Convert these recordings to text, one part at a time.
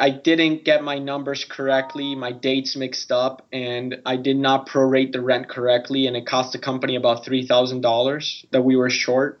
I didn't get my numbers correctly, my dates mixed up, and I did not prorate the rent correctly, and it cost the company about $3,000 that we were short.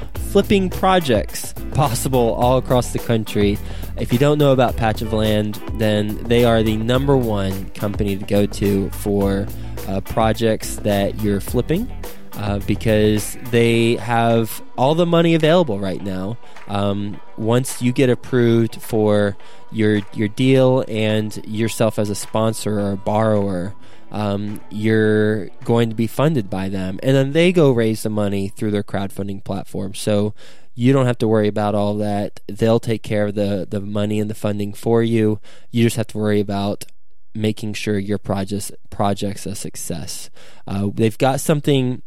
flipping projects possible all across the country. If you don't know about Patch of Land, then they are the number one company to go to for uh, projects that you're flipping. Uh, because they have all the money available right now. Um, once you get approved for your your deal and yourself as a sponsor or a borrower, um, you're going to be funded by them. And then they go raise the money through their crowdfunding platform. So you don't have to worry about all that. They'll take care of the, the money and the funding for you. You just have to worry about making sure your projects project's a success. Uh, they've got something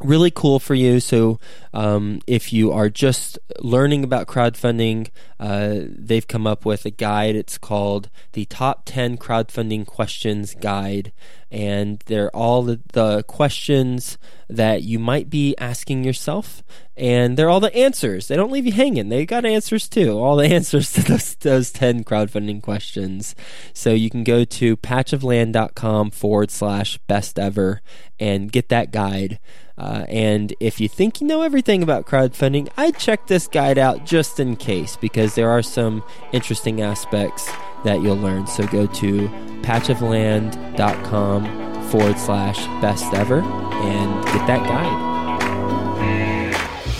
really cool for you. So, um, if you are just learning about crowdfunding, uh, they've come up with a guide. It's called the Top 10 Crowdfunding Questions Guide. And they're all the, the questions that you might be asking yourself. And they're all the answers. They don't leave you hanging. They got answers too. All the answers to those, those 10 crowdfunding questions. So you can go to patchofland.com forward slash best ever and get that guide. Uh, and if you think you know everything about crowdfunding, I'd check this guide out just in case because there are some interesting aspects that you'll learn. So go to patchofland.com forward slash best ever and get that guide.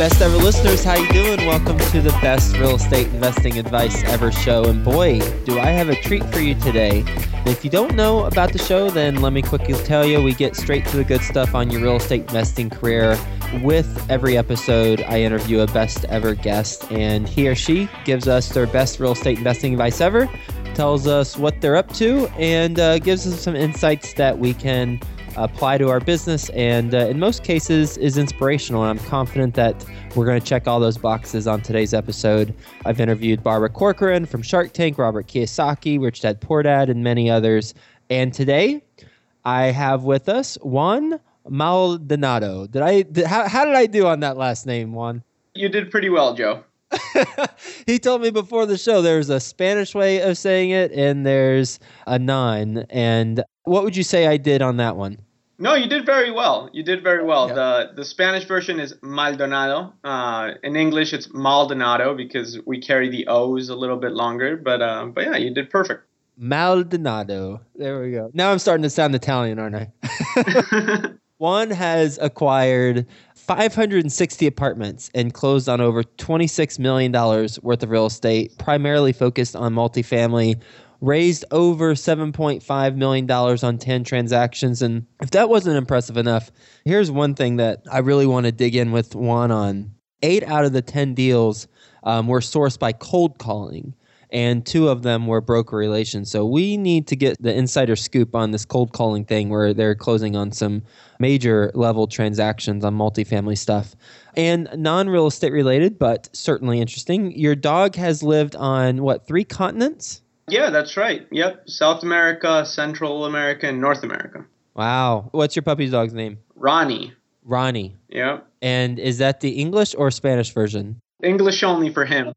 Best ever listeners, how you doing? Welcome to the best real estate investing advice ever show. And boy, do I have a treat for you today. If you don't know about the show, then let me quickly tell you we get straight to the good stuff on your real estate investing career. With every episode, I interview a best ever guest, and he or she gives us their best real estate investing advice ever, tells us what they're up to, and uh, gives us some insights that we can apply to our business and uh, in most cases is inspirational. And I'm confident that we're going to check all those boxes on today's episode. I've interviewed Barbara Corcoran from Shark Tank, Robert Kiyosaki, Rich Dad Poor Dad, and many others. And today I have with us Juan Maldonado. Did I? Did, how, how did I do on that last name, Juan? You did pretty well, Joe. he told me before the show there's a Spanish way of saying it and there's a nine. And what would you say I did on that one? No, you did very well. You did very well. Yeah. The the Spanish version is Maldonado. Uh, in English, it's Maldonado because we carry the O's a little bit longer. But uh, but yeah, you did perfect. Maldonado. There we go. Now I'm starting to sound Italian, aren't I? Juan has acquired 560 apartments and closed on over $26 million worth of real estate, primarily focused on multifamily raised over $7.5 million on 10 transactions. And if that wasn't impressive enough, here's one thing that I really want to dig in with Juan on. Eight out of the 10 deals um, were sourced by cold calling and two of them were broker relations. So we need to get the insider scoop on this cold calling thing where they're closing on some major level transactions on multifamily stuff. And non real estate related, but certainly interesting. Your dog has lived on what, three continents? Yeah, that's right. Yep. South America, Central America, and North America. Wow. What's your puppy's dog's name? Ronnie. Ronnie. Yep. And is that the English or Spanish version? English only for him.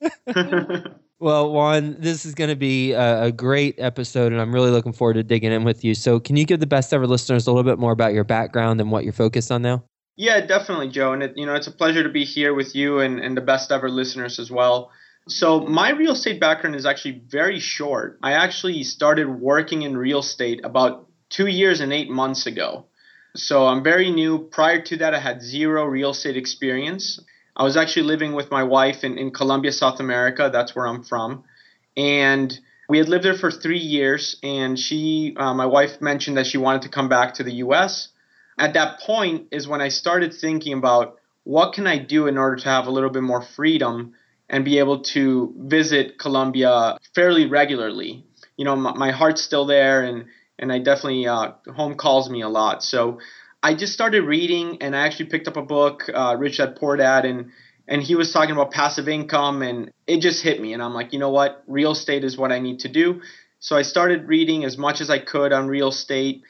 well, Juan, this is going to be a, a, great episode, and I'm really looking forward to digging in with you. So, can you give the best ever listeners a little bit more about your background and what you're focused on now? Yeah, definitely, Joe. And it, you know, it's a pleasure to be here with you and, and the best ever listeners as well. So my real estate background is actually very short. I actually started working in real estate about two years and eight months ago. So I'm very new. Prior to that, I had zero real estate experience. I was actually living with my wife in, in Colombia, South America. That's where I'm from. And we had lived there for three years. And she, uh, my wife mentioned that she wanted to come back to the US. At that point is when I started thinking about what can I do in order to have a little bit more freedom and be able to visit Colombia fairly regularly. you know, my, my heart's still there, and and I definitely uh, home calls me a lot. So I just started reading, and I actually picked up a book, uh, Rich Dad Poor Dad, and and he was talking about passive income, and it just hit me, and I'm like, you know what, real estate is what I need to do. So I started reading as much as I could on real estate.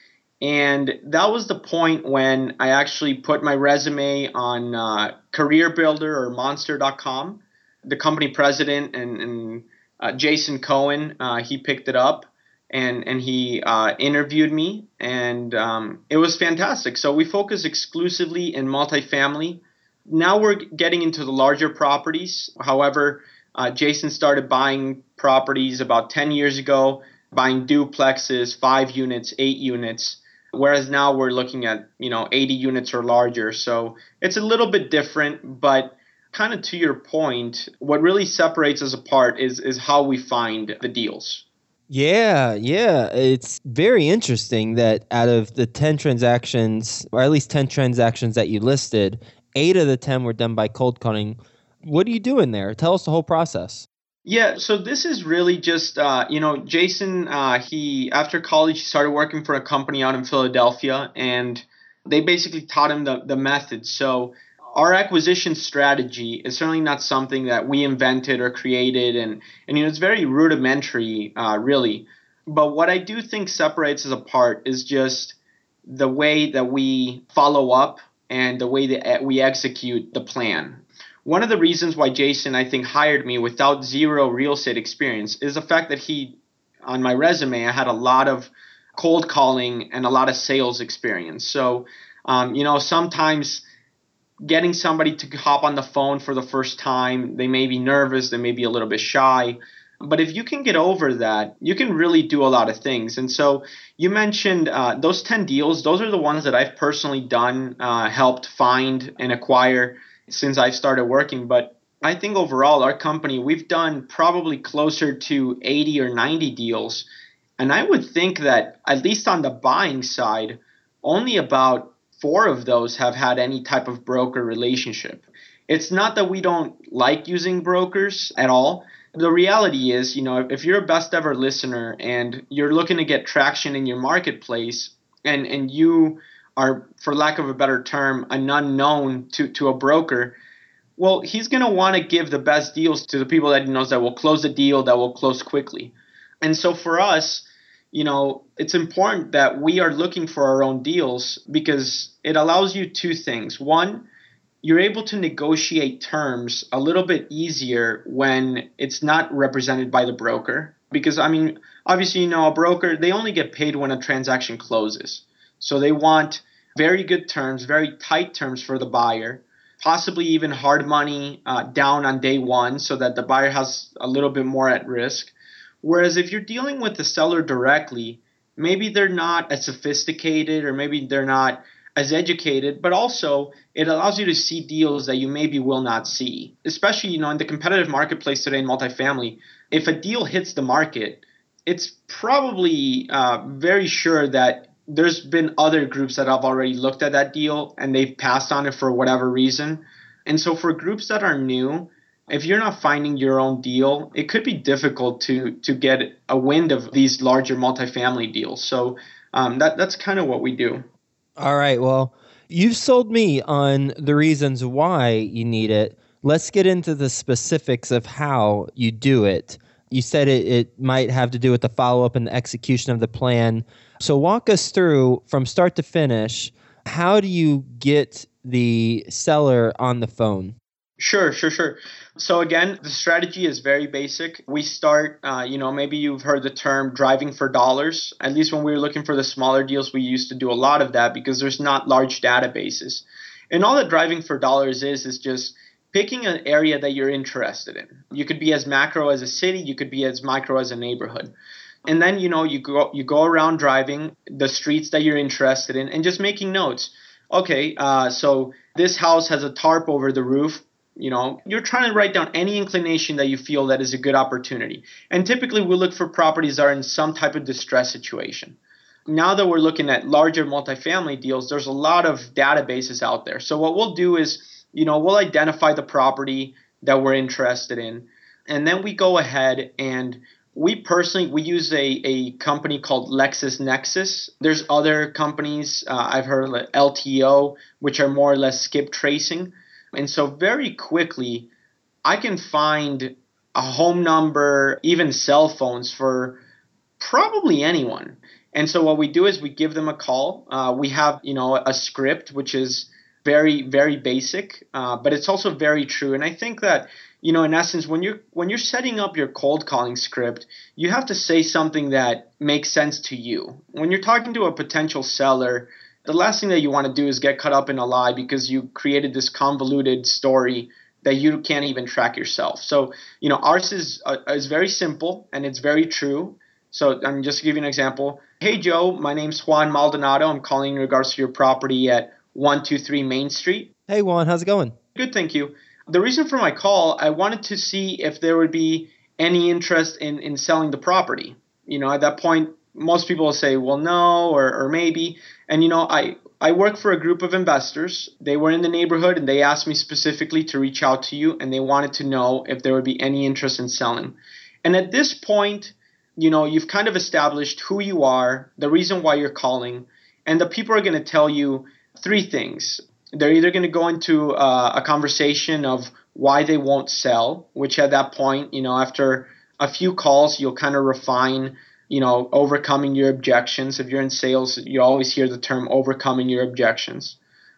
And that was the point when I actually put my resume on uh, CareerBuilder or Monster.com. The company president and, and uh, Jason Cohen, uh, he picked it up and and he uh, interviewed me, and um, it was fantastic. So we focus exclusively in multifamily. Now we're getting into the larger properties. However, uh, Jason started buying properties about 10 years ago, buying duplexes, five units, eight units. Whereas now we're looking at you know 80 units or larger. So it's a little bit different, but kind of to your point, what really separates us apart is is how we find the deals. Yeah, yeah. It's very interesting that out of the 10 transactions, or at least 10 transactions that you listed, eight of the 10 were done by cold calling. What are you doing there? Tell us the whole process. Yeah, so this is really just, uh, you know, Jason, uh, he, after college, he started working for a company out in Philadelphia, and they basically taught him the, the method. So our acquisition strategy is certainly not something that we invented or created, and and you know it's very rudimentary, uh, really. But what I do think separates us apart is just the way that we follow up and the way that we execute the plan. One of the reasons why Jason, I think, hired me without zero real estate experience is the fact that he, on my resume, I had a lot of cold calling and a lot of sales experience. So, um, you know, sometimes getting somebody to hop on the phone for the first time, they may be nervous, they may be a little bit shy. But if you can get over that, you can really do a lot of things. And so you mentioned uh, those 10 deals, those are the ones that I've personally done, uh, helped find and acquire since I've started working. But I think overall, our company, we've done probably closer to 80 or 90 deals. And I would think that, at least on the buying side, only about four of those have had any type of broker relationship. It's not that we don't like using brokers at all. The reality is, you know, if you're a best ever listener and you're looking to get traction in your marketplace and, and you are, for lack of a better term, an unknown to, to a broker, well, he's going to want to give the best deals to the people that he knows that will close the deal, that will close quickly. And so for us, you know, it's important that we are looking for our own deals because it allows you two things. One, you're able to negotiate terms a little bit easier when it's not represented by the broker. Because, I mean, obviously, you know, a broker, they only get paid when a transaction closes. So they want very good terms, very tight terms for the buyer, possibly even hard money uh, down on day one so that the buyer has a little bit more at risk. Whereas if you're dealing with the seller directly, maybe they're not as sophisticated or maybe they're not as educated, but also it allows you to see deals that you maybe will not see. Especially, you know, in the competitive marketplace today in multifamily, if a deal hits the market, it's probably uh, very sure that there's been other groups that have already looked at that deal and they've passed on it for whatever reason. And so for groups that are new, if you're not finding your own deal, it could be difficult to to get a wind of these larger multifamily deals. So um, that that's kind of what we do. All right. Well, you've sold me on the reasons why you need it. Let's get into the specifics of how you do it. You said it, it might have to do with the follow up and the execution of the plan. So walk us through from start to finish. How do you get the seller on the phone? Sure, sure, sure. So again, the strategy is very basic. We start, uh, you know, maybe you've heard the term driving for dollars. At least when we were looking for the smaller deals, we used to do a lot of that because there's not large databases. And all that driving for dollars is is just picking an area that you're interested in. You could be as macro as a city, you could be as micro as a neighborhood. And then, you know, you go you go around driving the streets that you're interested in and just making notes. Okay, uh, so this house has a tarp over the roof you know, you're trying to write down any inclination that you feel that is a good opportunity. And typically we look for properties that are in some type of distress situation. Now that we're looking at larger multifamily deals, there's a lot of databases out there. So what we'll do is, you know, we'll identify the property that we're interested in, and then we go ahead and we personally we use a, a company called LexisNexis. There's other companies uh, I've heard LTO, which are more or less skip tracing, and so very quickly I can find a home number, even cell phones for probably anyone. And so what we do is we give them a call. Uh, we have you know a script which is very very basic, uh, but it's also very true. And I think that you know in essence when you're when you're setting up your cold calling script, you have to say something that makes sense to you. When you're talking to a potential seller, the last thing that you want to do is get caught up in a lie because you created this convoluted story that you can't even track yourself. So, you know, ours is uh, is very simple and it's very true. So, I'm just you an example. Hey, Joe, my name's Juan Maldonado. I'm calling in regards to your property at 123 Main Street. Hey, Juan, how's it going? Good, thank you. The reason for my call, I wanted to see if there would be any interest in, in selling the property. You know, at that point, most people will say, well, no, or, or maybe. And, you know, I, I work for a group of investors. They were in the neighborhood and they asked me specifically to reach out to you and they wanted to know if there would be any interest in selling. And at this point, you know, you've kind of established who you are, the reason why you're calling, and the people are going to tell you three things. They're either going to go into uh, a conversation of why they won't sell, which at that point, you know, after a few calls, you'll kind of refine, you know, overcoming your objections. If you're in sales, you always hear the term overcoming your objections.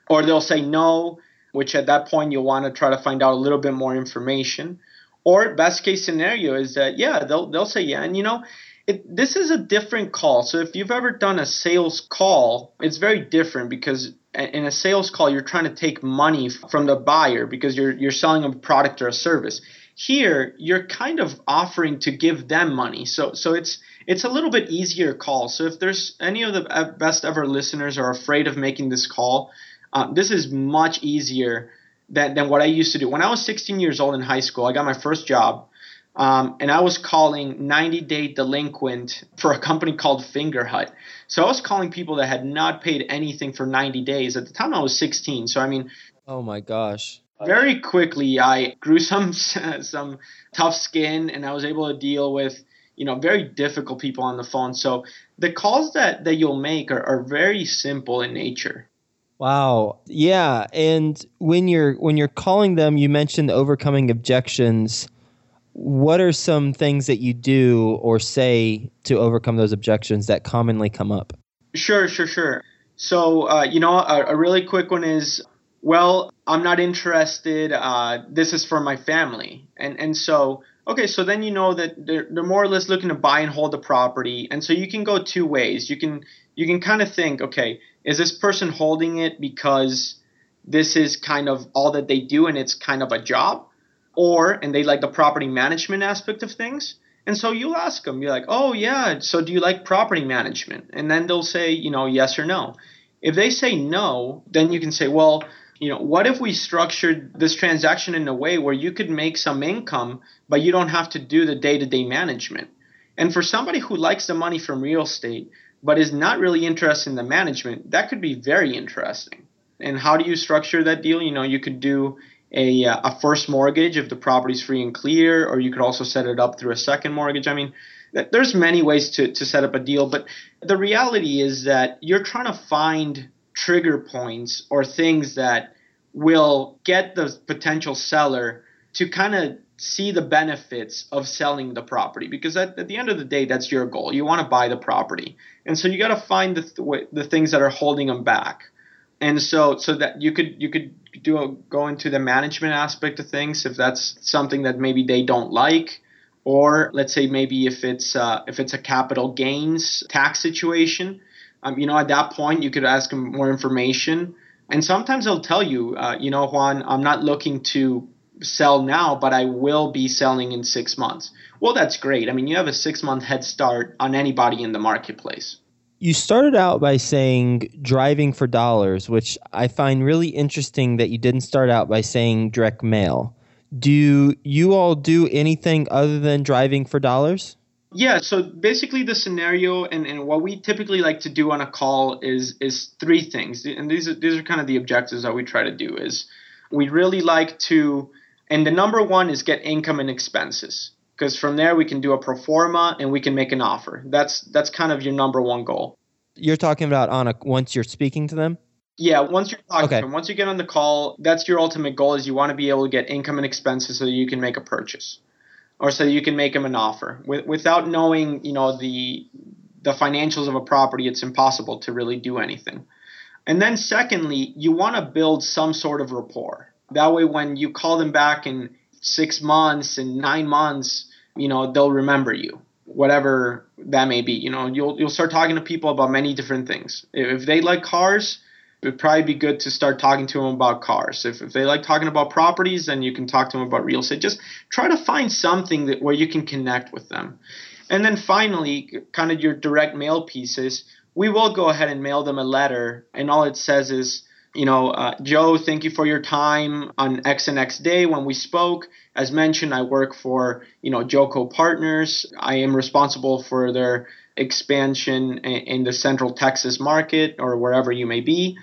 Or they'll say no, which at that point you'll want to try to find out a little bit more information. Or best case scenario is that yeah, they'll they'll say yeah, and you know, it, this is a different call. So if you've ever done a sales call, it's very different because in a sales call you're trying to take money from the buyer because you're you're selling a product or a service. Here you're kind of offering to give them money. So so it's it's a little bit easier call. So if there's any of the best ever listeners are afraid of making this call, uh, this is much easier than, than what I used to do. When I was 16 years old in high school, I got my first job. Um, and I was calling 90 day delinquent for a company called Fingerhut. So I was calling people that had not paid anything for 90 days. At the time, I was 16. So I mean, oh my gosh. Very quickly, I grew some some tough skin, and I was able to deal with you know very difficult people on the phone. So the calls that that you'll make are, are very simple in nature. Wow. Yeah, and when you're when you're calling them, you mentioned overcoming objections. What are some things that you do or say to overcome those objections that commonly come up? Sure, sure, sure. So, uh, you know, a, a, really quick one is, well, I'm not interested. Uh, this is for my family, and and so okay, so then you know that they're they're more or less looking to buy and hold the property, and so you can go two ways. You can you can kind of think, okay, is this person holding it because this is kind of all that they do and it's kind of a job? Or, and they like the property management aspect of things. And so you'll ask them, you're like, oh, yeah, so do you like property management? And then they'll say, you know, yes or no. If they say no, then you can say, well, you know, what if we structured this transaction in a way where you could make some income, but you don't have to do the day to day management? And for somebody who likes the money from real estate, but is not really interested in the management, that could be very interesting. And how do you structure that deal? You know, you could do a, uh, a first mortgage if the property's free and clear, or you could also set it up through a second mortgage. I mean, there's many ways to, to set up a deal, but the reality is that you're trying to find trigger points or things that will get the potential seller to kind of see the benefits of selling the property. Because at, at, the end of the day that's your goal. You want to buy the property. And so you got to find the, th- the things that are holding them back. And so so that you could you could do a, go into the management aspect of things if that's something that maybe they don't like. Or let's say maybe if it's uh, if it's a capital gains tax situation um, you know at that point you could ask them more information and sometimes they'll tell you uh, you know juan i'm not looking to sell now, but I will be selling in six months. Well, that's great. I mean, you have a six month head start on anybody in the marketplace. You started out by saying driving for dollars, which I find really interesting that you didn't start out by saying direct mail. Do you all do anything other than driving for dollars? Yeah, so basically the scenario and, and what we typically like to do on a call is is three things. And these are these are kind of the objectives that we try to do is we really like to and the number one is get income and expenses. because from there we can do a pro forma and we can make an offer. That's that's kind of your number one goal. You're talking about on a once you're speaking to them. Yeah, once you're talking okay. to them, once you get on the call, that's your ultimate goal. Is you want to be able to get income and expenses so that you can make a purchase, or so you can make them an offer. With, without knowing, you know, the the financials of a property, it's impossible to really do anything. And then secondly, you want to build some sort of rapport. That way, when you call them back in six months and nine months, you know, they'll remember you, whatever that may be. You know, you'll you'll start talking to people about many different things. If they like cars, it'd probably be good to start talking to them about cars. If, if they like talking about properties, then you can talk to them about real estate. Just try to find something that where you can connect with them. And then finally, kind of your direct mail pieces, we will go ahead and mail them a letter, and all it says is you know, uh, Joe, thank you for your time on X and X day when we spoke. As mentioned, I work for, you know, Joco Partners. I am responsible for their expansion in the Central Texas market or wherever you may be.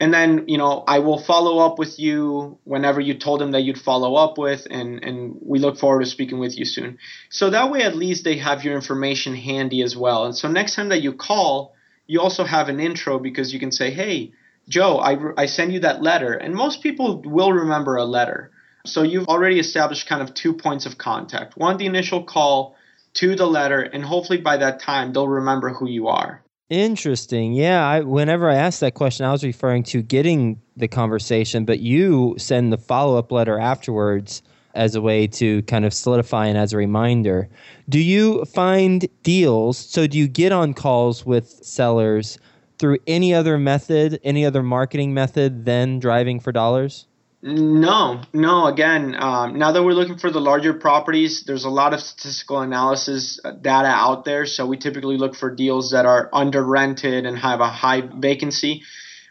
And then, you know, I will follow up with you whenever you told them that you'd follow up with, and, and we look forward to speaking with you soon. So that way, at least they have your information handy as well. And so next time that you call, you also have an intro because you can say, hey, Joe, I, I send you that letter. And most people will remember a letter. So you've already established kind of two points of contact one, the initial call, two, the letter, and hopefully by that time they'll remember who you are. Interesting. Yeah. I, whenever I asked that question, I was referring to getting the conversation, but you send the follow up letter afterwards as a way to kind of solidify and as a reminder. Do you find deals? So, do you get on calls with sellers through any other method, any other marketing method than driving for dollars? No, no. Again, um, now that we're looking for the larger properties, there's a lot of statistical analysis uh, data out there. So we typically look for deals that are under rented and have a high vacancy.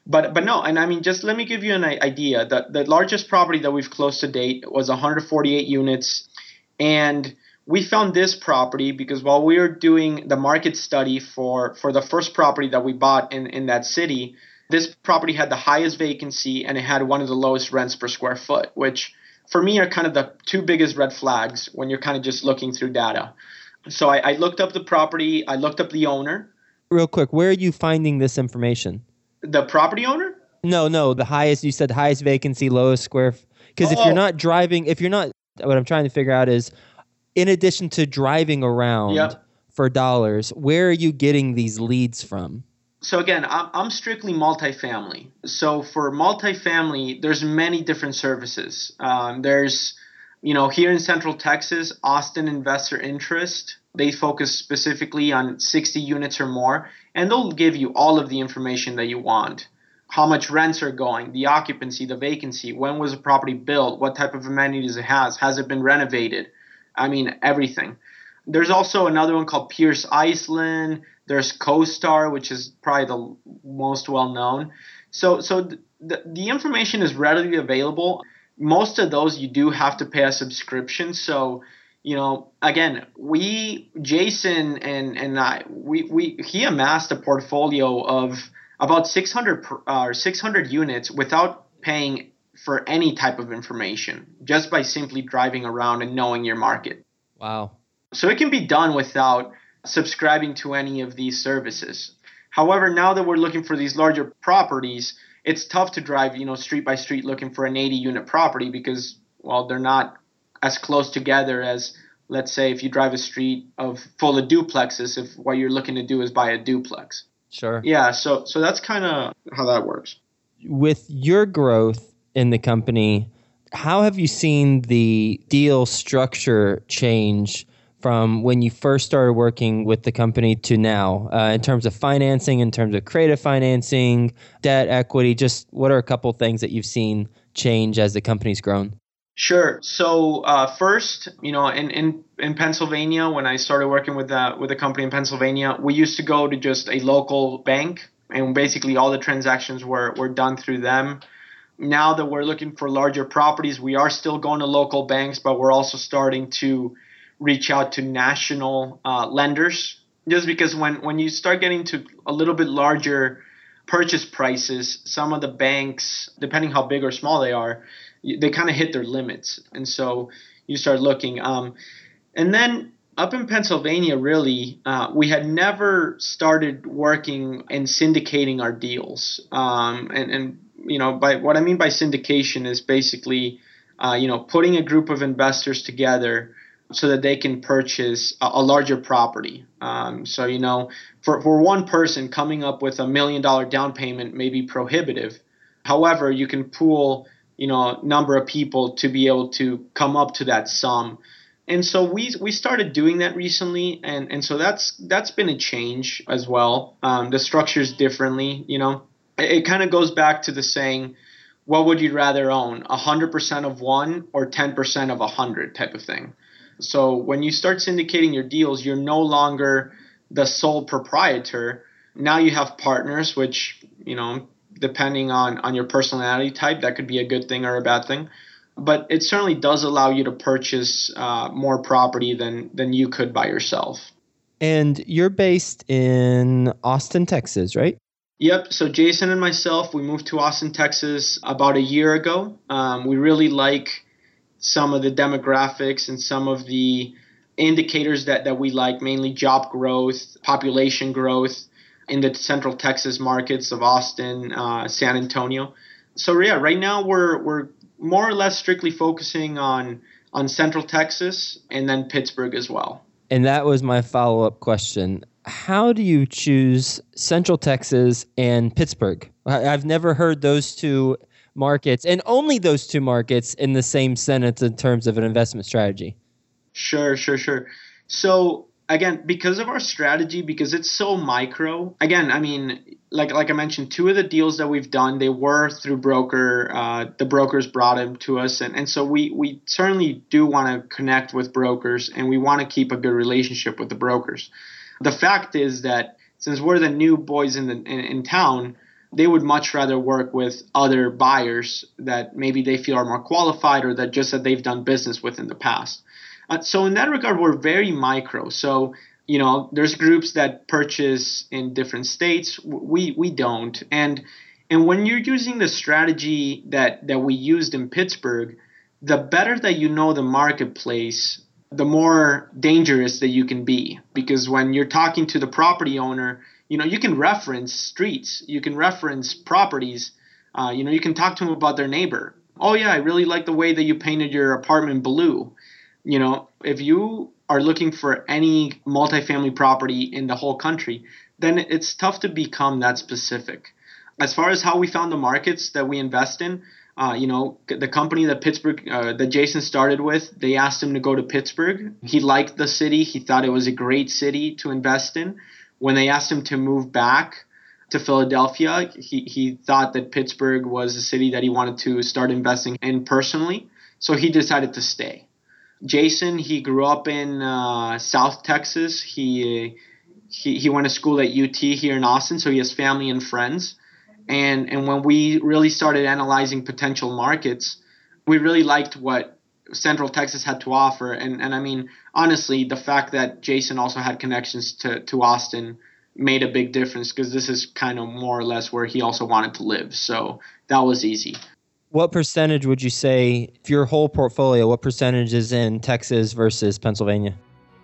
But but no, and I mean, just let me give you an idea. The the largest property that we've closed to date was 148 units, and we found this property because while we were doing the market study for for the first property that we bought in in that city this property had the highest vacancy and it had one of the lowest rents per square foot which for me are kind of the two biggest red flags when you're kind of just looking through data so I, I looked up the property i looked up the owner real quick where are you finding this information the property owner no no the highest you said highest vacancy lowest square because oh. if you're oh. not driving if you're not what i'm trying to figure out is in addition to driving around yep. for dollars, where are you getting these leads from? So again, I'm, strictly multifamily. So for multifamily, there's many different services. Um, there's, you know, here in Central Texas, Austin Investor Interest. They focus specifically on 60 units or more, and they'll give you all of the information that you want how much rents are going, the occupancy, the vacancy, when was the property built, what type of amenities it has, has it been renovated, I mean, everything. There's also another one called Pierce-Eislen. There's CoStar, which is probably the most well known. So, so the, the information is readily available. Most of those you do have to pay a subscription. So, you know, again, we Jason and and I we we he amassed a portfolio of about 600 uh, or 600 units without paying for any type of information just by simply driving around and knowing your market. Wow. So it can be done without subscribing to any of these services. However, now that we're looking for these larger properties, it's tough to drive, you know, street by street looking for an 80 unit property because well, they're not as close together as let's say if you drive a street of full of duplexes if what you're looking to do is buy a duplex. Sure. Yeah, so so that's kind of how that works. With your growth in the company. How have you seen the deal structure change from when you first started working with the company to now uh, in terms of financing, in terms of creative financing, debt, equity? Just what are a couple things that you've seen change as the company's grown? Sure. So uh, first, you know, in, in in Pennsylvania, when I started working with the with a company in Pennsylvania, we used to go to just a local bank, and basically all the transactions were were done through them now that we're looking for larger properties, we are still going to local banks, but we're also starting to reach out to national uh, lenders. Just because when, when you start getting to a little bit larger purchase prices, some of the banks, depending how big or small they are, they kind of hit their limits. And so you start looking. Um, And then up in Pennsylvania, really, uh, we had never started working and syndicating our deals. Um, and, and, you know, by what I mean by syndication is basically, uh, you know, putting a group of investors together so that they can purchase a, a larger property. Um, so, you know, for, for one person, coming up with a million dollar down payment may be prohibitive. However, you can pool, you know, a number of people to be able to come up to that sum and so we we started doing that recently, and and so that's that's been a change as well. Um, the structure's differently, you know. It, it kind of goes back to the saying, "What would you rather own? hundred percent of one or ten percent of a hundred?" type of thing. So when you start syndicating your deals, you're no longer the sole proprietor. Now you have partners, which you know, depending on on your personality type, that could be a good thing or a bad thing but it certainly does allow you to purchase uh, more property than than you could by yourself. And you're based in Austin, Texas, right? Yep. So Jason and myself, we moved to Austin, Texas about a year ago. Um, we really like some of the demographics and some of the indicators that, that we like, mainly job growth, population growth in the central Texas markets of Austin, uh, San Antonio. So yeah, right now we're we're more or less strictly focusing on on Central Texas and then Pittsburgh as well. And that was my follow up question. How do you choose Central Texas and Pittsburgh? I've never heard those two markets and only those two markets in the same sentence in terms of an investment strategy. Sure, sure, sure. So again, because of our strategy, because it's so micro. Again, I mean, like like I mentioned, two of the deals that we've done, they were through broker. Uh, the brokers brought them to us, and, and so we we certainly do want to connect with brokers, and we want to keep a good relationship with the brokers. The fact is that since we're the new boys in the in, in town, they would much rather work with other buyers that maybe they feel are more qualified or that just that they've done business with in the past. Uh, so in that regard, we're very micro. So you know, there's groups that purchase in different states. We we don't. And and when you're using the strategy that that we used in Pittsburgh, the better that you know the marketplace, the more dangerous that you can be. Because when you're talking to the property owner, you know, you can reference streets, you can reference properties. Uh, you know, you can talk to them about their neighbor. Oh yeah, I really like the way that you painted your apartment blue you know, if you are looking for any multifamily property in the whole country, then it's tough to become that specific. As far as how we found the markets that we invest in, uh, you know, the company that Pittsburgh, uh, that Jason started with, they asked him to go to Pittsburgh. He liked the city. He thought it was a great city to invest in. When they asked him to move back to Philadelphia, he, he thought that Pittsburgh was a city that he wanted to start investing in personally. So he decided to stay. Jason, he grew up in uh, South Texas. He, he he went to school at UT here in Austin, so he has family and friends. And and when we really started analyzing potential markets, we really liked what Central Texas had to offer. And and I mean, honestly, the fact that Jason also had connections to to Austin made a big difference because this is kind of more or less where he also wanted to live. So that was easy. What percentage would you say, if your whole portfolio, what percentage is in Texas versus Pennsylvania?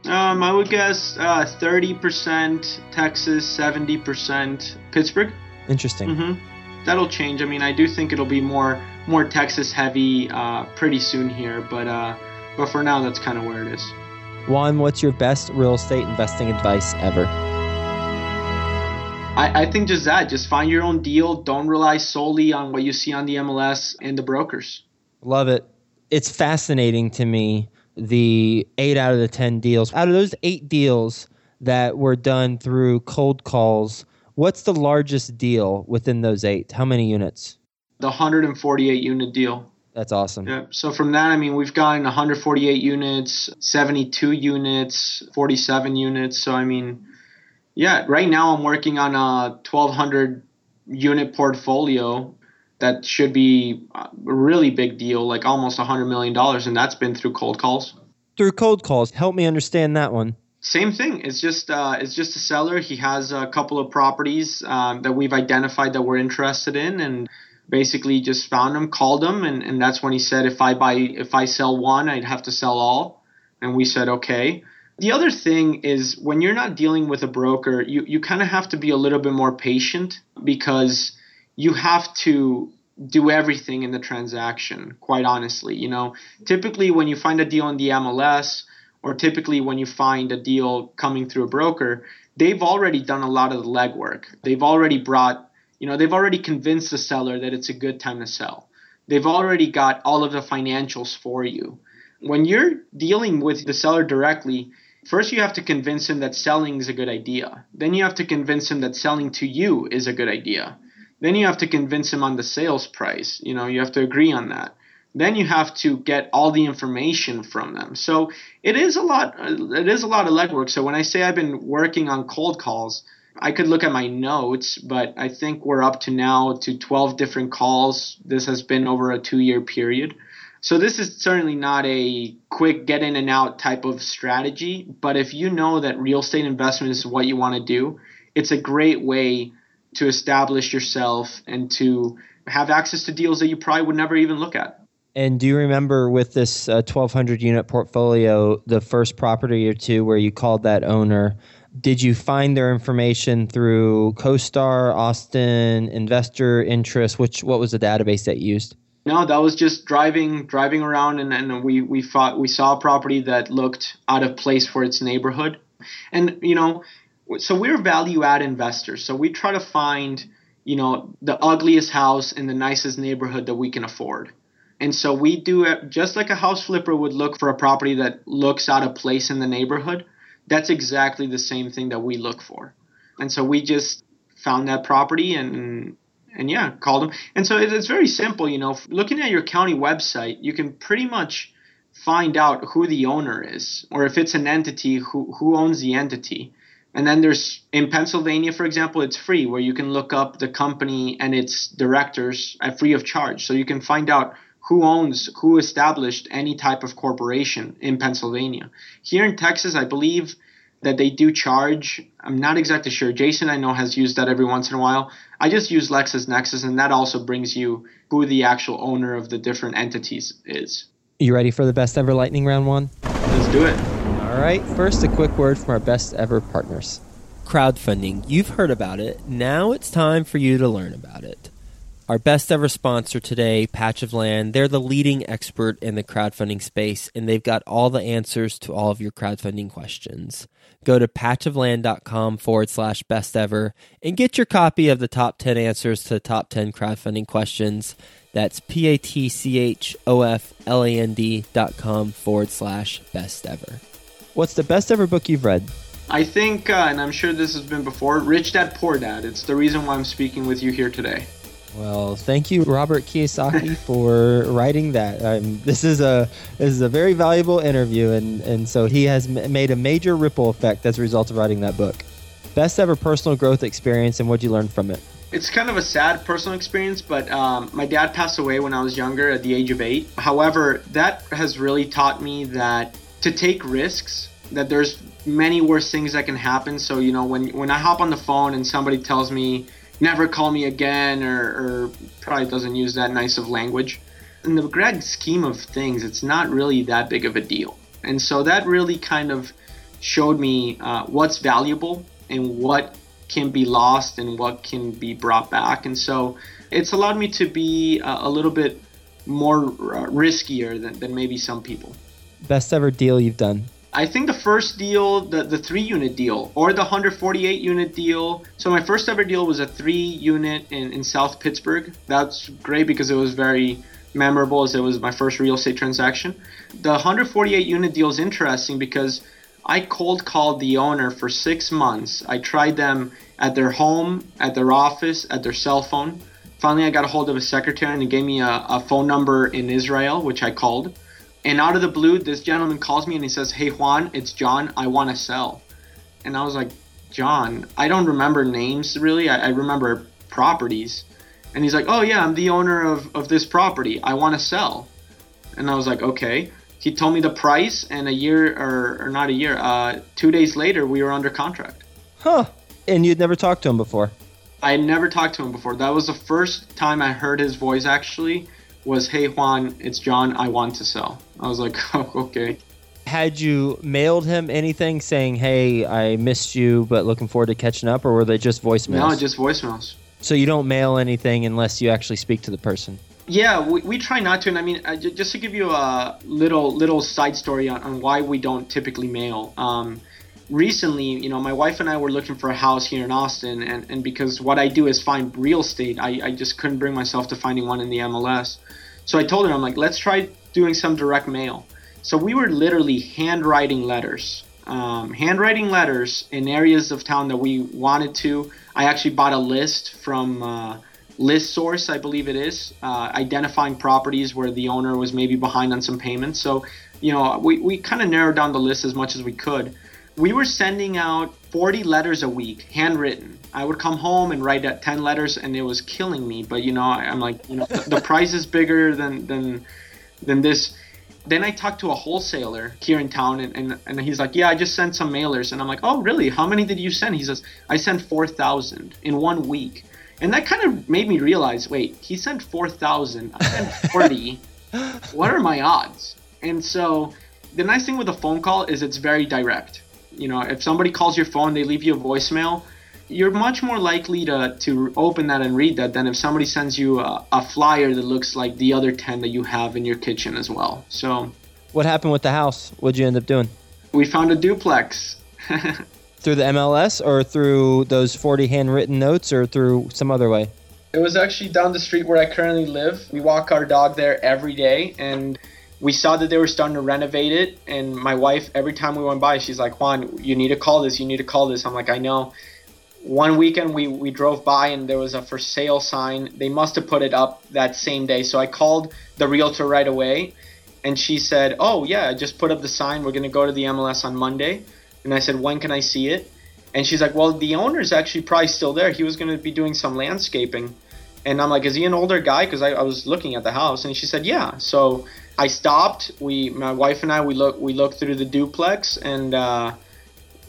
Um, I would guess uh, 30% Texas, 70% Pittsburgh. Interesting. Mm-hmm. That'll change. I mean, I do think it'll be more more Texas heavy uh, pretty soon here, but uh, but for now, that's kind of where it is. Juan, what's your best real estate investing advice ever? I, I think just that. Just find your own deal. Don't rely solely on what you see on the MLS and the brokers. Love it. It's fascinating to me the eight out of the 10 deals. Out of those eight deals that were done through cold calls, what's the largest deal within those eight? How many units? The 148 unit deal. That's awesome. Yeah. So from that, I mean, we've gotten 148 units, 72 units, 47 units. So I mean, yeah, right now I'm working on a 1200 unit portfolio that should be a really big deal, like almost $100 million, and that's been through cold calls. Through cold calls. Help me understand that one. Same thing. It's just uh, it's just a seller. He has a couple of properties um, that we've identified that we're interested in, and basically just found them, called them, and, and that's when he said if I buy if I sell one, I'd have to sell all. And we said, okay. The other thing is when you're not dealing with a broker, you, you kind of have to be a little bit more patient because you have to do everything in the transaction, quite honestly. You know, typically when you find a deal in the MLS or typically when you find a deal coming through a broker, they've already done a lot of the legwork. They've already brought, you know, they've already convinced the seller that it's a good time to sell. They've already got all of the financials for you. When you're dealing with the seller directly, first you have to convince him that selling is a good idea. Then you have to convince him that selling to you is a good idea. Then you have to convince him on the sales price. You know, you have to agree on that. Then you have to get all the information from them. So it is a lot. It is a lot of legwork. So when I say I've been working on cold calls, I could look at my notes, but I think we're up to now to 12 different calls. This has been over a two year period. So this is certainly not a quick get in and out type of strategy, but if you know that real estate investment is what you want to do, it's a great way to establish yourself and to have access to deals that you probably would never even look at. And do you remember with this uh, 1200 unit portfolio, the first property or two where you called that owner? Did you find their information through CoStar, Austin, Investor Interest? Which what was the database that you used? No, that was just driving driving around and, and we we thought we saw a property that looked out of place for its neighborhood. And you know, so we're value add investors. So we try to find, you know, the ugliest house in the nicest neighborhood that we can afford. And so we do it just like a house flipper would look for a property that looks out of place in the neighborhood. That's exactly the same thing that we look for. And so we just found that property and and yeah, called them. And so it's very simple, you know, looking at your county website, you can pretty much find out who the owner is or if it's an entity who who owns the entity and then there's in Pennsylvania, for example, it's free where you can look up the company and its directors at free of charge. So you can find out who owns, who established any type of corporation in Pennsylvania. Here in Texas, I believe that they do charge. I'm not exactly sure. Jason, I know, has used that every once in a while. I just use LexisNexis, and that also brings you who the actual owner of the different entities is. You ready for the best ever lightning round Juan? Let's do it. All right, first, a quick word from our best ever partners. Crowdfunding. You've heard about it. Now it's time for you to learn about it. Our best ever sponsor today, Patch of Land, they're the leading expert in the crowdfunding space, and they've got all the answers to all of your crowdfunding questions. Go to patchofland.com forward slash best ever and get your copy of the top 10 answers to the top 10 crowdfunding questions. That's P A T C H O F L A N D dot com forward slash best ever. What's the best ever book you've read? I think, uh, and I'm sure this has been before, Rich Dad Poor Dad. It's the reason why I'm speaking with you here today. Well, thank you, Robert Kiyosaki, for writing that. Um, this is a this is a very valuable interview, and and so he has m- made a major ripple effect as a result of writing that book. Best ever personal growth experience, and what you learn from it? It's kind of a sad personal experience, but um, my dad passed away when I was younger, at the age of eight. However, that has really taught me that to take risks that there's many worse things that can happen so you know when when i hop on the phone and somebody tells me never call me again or, or probably doesn't use that nice of language. In the grand scheme of things it's not really that big of a deal. And so that really kind of showed me uh, what's valuable and what can be lost and what can be brought back. And so it's allowed me to be a, a little bit more uh, riskier than, than maybe some people. Best ever deal you've done I think the first deal, the, the three unit deal, or the 148 unit deal. So my first ever deal was a three unit in, in South Pittsburgh. That's great because it was very memorable as it was my first real estate transaction. The 148 unit deal is interesting because I cold called the owner for six months. I tried them at their home, at their office, at their cell phone. Finally, I got a hold of a secretary and he gave me a, a phone number in Israel, which I called. And out of the blue, this gentleman calls me and he says, Hey, Juan, it's John. I want to sell. And I was like, John, I don't remember names really. I, I remember properties. And he's like, Oh, yeah, I'm the owner of, of this property. I want to sell. And I was like, Okay. He told me the price, and a year, or, or not a year, uh, two days later, we were under contract. Huh. And you'd never talked to him before? I had never talked to him before. That was the first time I heard his voice actually was, "Hey Juan, it's John. I want to sell." I was like, "Oh, okay." Had you mailed him anything saying, "Hey, I missed you, but looking forward to catching up," or were they just voicemails? No, just voicemails. So you don't mail anything unless you actually speak to the person. Yeah, we, we try not to. And I mean, I, just to give you a little little side story on, on why we don't typically mail. Um, recently, you know, my wife and I were looking for a house here in Austin, and, and because what I do is find real estate, I, I just couldn't bring myself to finding one in the MLS. So I told her, I'm like, let's try doing some direct mail. So we were literally handwriting letters, um, handwriting letters in areas of town that we wanted to. I actually bought a list from uh, List Source, I believe it is, uh, identifying properties where the owner was maybe behind on some payments. So, you know, we, we kind of narrowed down the list as much as we could we were sending out 40 letters a week, handwritten. I would come home and write 10 letters, and it was killing me. But you know, I, am like, you know, the, the price is bigger than than than this. Then I talked to a wholesaler here in town, and, and, and he's like, yeah, I just sent some mailers, and I'm like, oh, really? How many did you send? He says, I sent 4,000 in one week, and that kind of made me realize, wait, he sent 4,000, I sent 40. what are my odds? And so, the nice thing with a phone call is it's very direct you know, if somebody calls your phone, they leave you a voicemail, you're much more likely to, to open that and read that than if somebody sends you a, a flyer that looks like the other 10 that you have in your kitchen as well. So, what happened with the house? What'd you end up doing? We found a duplex. through the MLS or through those 40 handwritten notes or through some other way? It was actually down the street where I currently live. We walk our dog there every day and we saw that they were starting to renovate it and my wife every time we went by she's like juan you need to call this you need to call this i'm like i know one weekend we, we drove by and there was a for sale sign. They must have put it up that same day. So i called the realtor right away and she said oh yeah I just put up the sign. We're going to go to the mls on monday. And i said when can i see it? And she's like well the owner's actually probably still there. He was going to be doing some landscaping. And i'm like is he an older guy? Because I, I was looking at the house and she said yeah. So I stopped. We, my wife and I, we look we looked through the duplex and uh,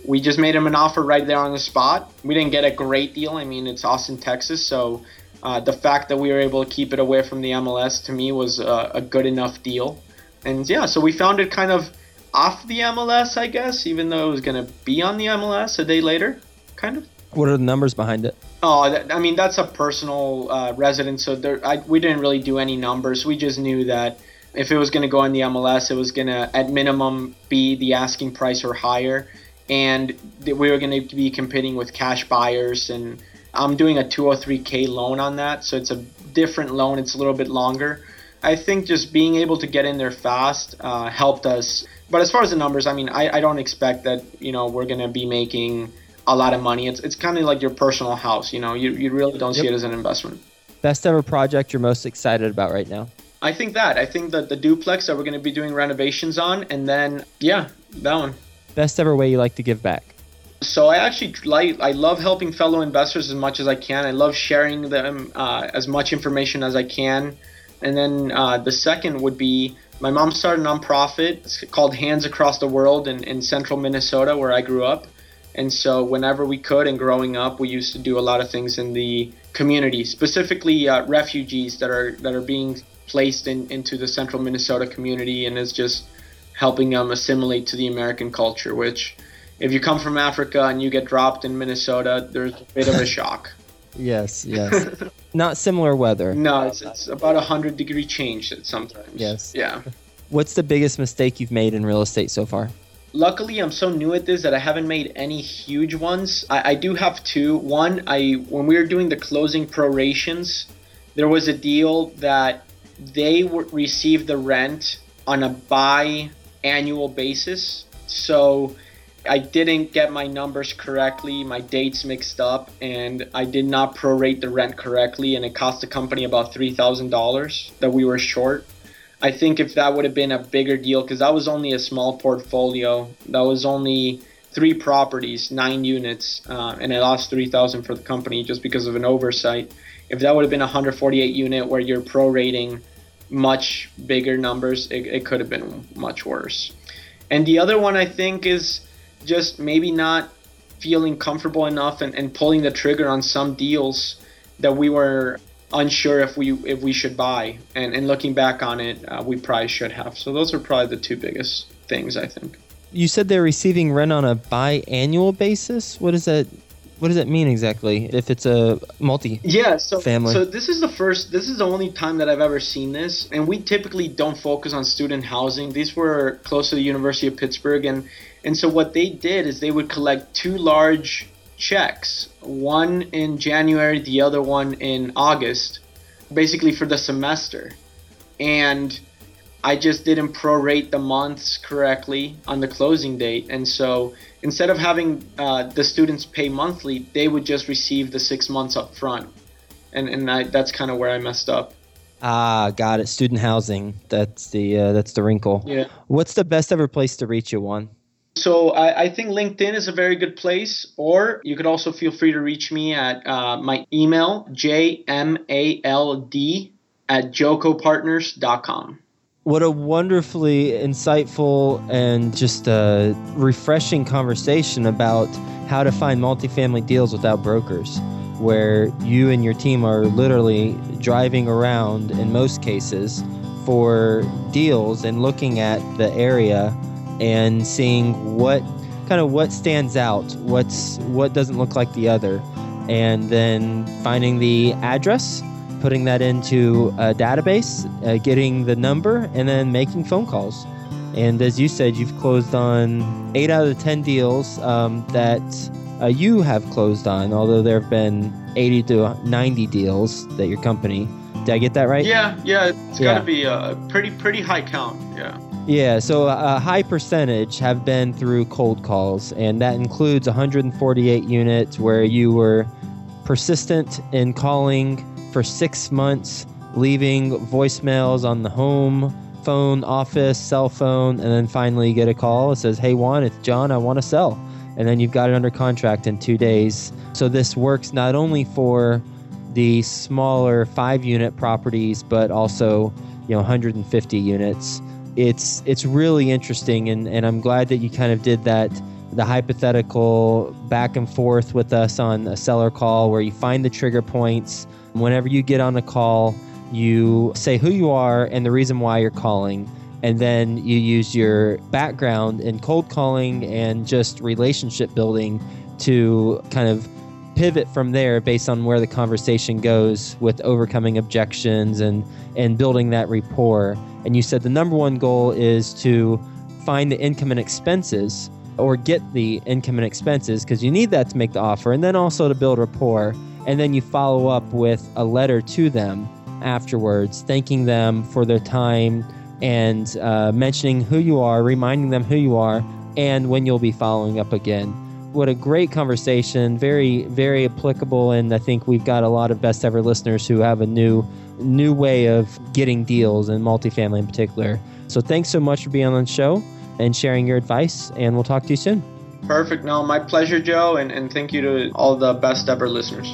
we just made him an offer right there on the spot. We didn't get a great deal. I mean, it's Austin, Texas, so uh, the fact that we were able to keep it away from the MLS to me was a, a good enough deal. And yeah, so we found it kind of off the MLS, I guess, even though it was going to be on the MLS a day later, kind of. What are the numbers behind it? Oh, that, I mean, that's a personal uh, residence, so there, I, we didn't really do any numbers. We just knew that if it was going to go in the MLS, it was going to, at minimum, be the asking price or higher. And we were going to be competing with cash buyers. And I'm doing a 203K loan on that. So it's a different loan, it's a little bit longer. I think just being able to get in there fast uh, helped us. But as far as the numbers, I mean, I, I don't expect that, you know, we're going to be making a lot of money. It's, it's kind of like your personal house, you know, you, you really don't yep. see it as an investment. Best ever project you're most excited about right now? I think that. I think that the duplex that we're going to be doing renovations on, and then yeah, that one. Best ever way you like to give back. So I actually like I love helping fellow investors as much as I can. I love sharing them uh, as much information as I can. And then uh, the second would be my mom started a nonprofit it's called Hands Across the World in, in central Minnesota, where I grew up. And so whenever we could, and growing up, we used to do a lot of things in the community, specifically uh, refugees that are that are being placed in, into the central Minnesota community and is just helping them assimilate to the American culture, which if you come from Africa and you get dropped in Minnesota, there's a bit of a shock. Yes, yes. Not similar weather. No, it's, it's about a hundred degree change sometimes. Yes. Yeah. What's the biggest mistake you've made in real estate so far? Luckily, I'm so new at this that I haven't made any huge ones. I, I do have two. One, I when we were doing the closing prorations, there was a deal that they w- receive the rent on a bi-annual basis. So I didn't get my numbers correctly, my dates mixed up, and I did not prorate the rent correctly, and it cost the company about three thousand dollars that we were short. I think if that would have been a bigger deal, because that was only a small portfolio, that was only three properties, nine units, uh, and I lost three thousand for the company just because of an oversight. If that would have been a 148 unit where you're prorating much bigger numbers, it, it could have been much worse. And the other one I think is just maybe not feeling comfortable enough and, and pulling the trigger on some deals that we were unsure if we if we should buy. And, and looking back on it, uh, we probably should have. So those are probably the two biggest. things. I think. You said they're receiving rent on a biannual basis. What does that? What does that mean exactly? If it's a multi yeah, so family. so this is the first, this is the only time that I've ever seen this, and we typically don't focus on student housing. These were close to the University of Pittsburgh, and and so what they did is they would collect two large checks, one in January, the other one in August, basically for the semester, and I just didn't prorate the months correctly on the closing date, and so instead of having uh, the students pay monthly, they would just receive the six months up front, and and I, that's kind of where I messed up. Ah, got it. Student housing. That's the uh, that's the wrinkle. Yeah. What's the best ever place to reach you, Juan? So I, I think LinkedIn is a very good place, or you could also feel free to reach me at uh, my email jmald at jocopartners.com. What a wonderfully insightful and just a refreshing conversation about how to find multifamily deals without brokers, where you and your team are literally driving around in most cases for deals and looking at the area and seeing what kind of what stands out, what's what doesn't look like the other, and then finding the address putting that into a database, uh, getting the number, and then making phone calls. And as you said, you've closed on eight out of the 10 deals um, that uh, you have closed on, although there have been 80 to 90 deals that your company. Did I get that right? Yeah, yeah, it's Yeah. got to be a pretty pretty high count. Yeah. Yeah, so a high percentage have been through cold calls, and that includes 148 units where you were persistent in calling for six months, leaving voicemails on the home phone, office, cell phone, and then finally you get a call. It says, Hey, Juan, it's John, I want to sell. And then you've got it under contract in two days. So this works not only for the smaller five unit properties, but also, you know, 150 units it's it's really interesting and, and I'm glad that you kind of did that the hypothetical back and forth with us on a seller call where you find the trigger points. Whenever you get on a call you say who you are and the reason why you're calling. And then you use your background in cold calling and just relationship building to kind of pivot from there based on where the conversation goes with overcoming objections and and building that rapport. And you said the number one goal is to find the income and expenses or get the income and expenses because you need that to make the offer and then also to build rapport and then you follow up with a letter to them afterwards thanking them for their time and uh, mentioning who you are reminding them who you are and when you'll be following up again. What a great conversation very very applicable and i think we've got a lot of best ever listeners who have a new new way of getting deals and multifamily in particular. So thanks so much for being on the show and sharing your advice and we'll talk to you soon Perfect. No, my pleasure, Joe, and, and thank you to all the best ever listeners.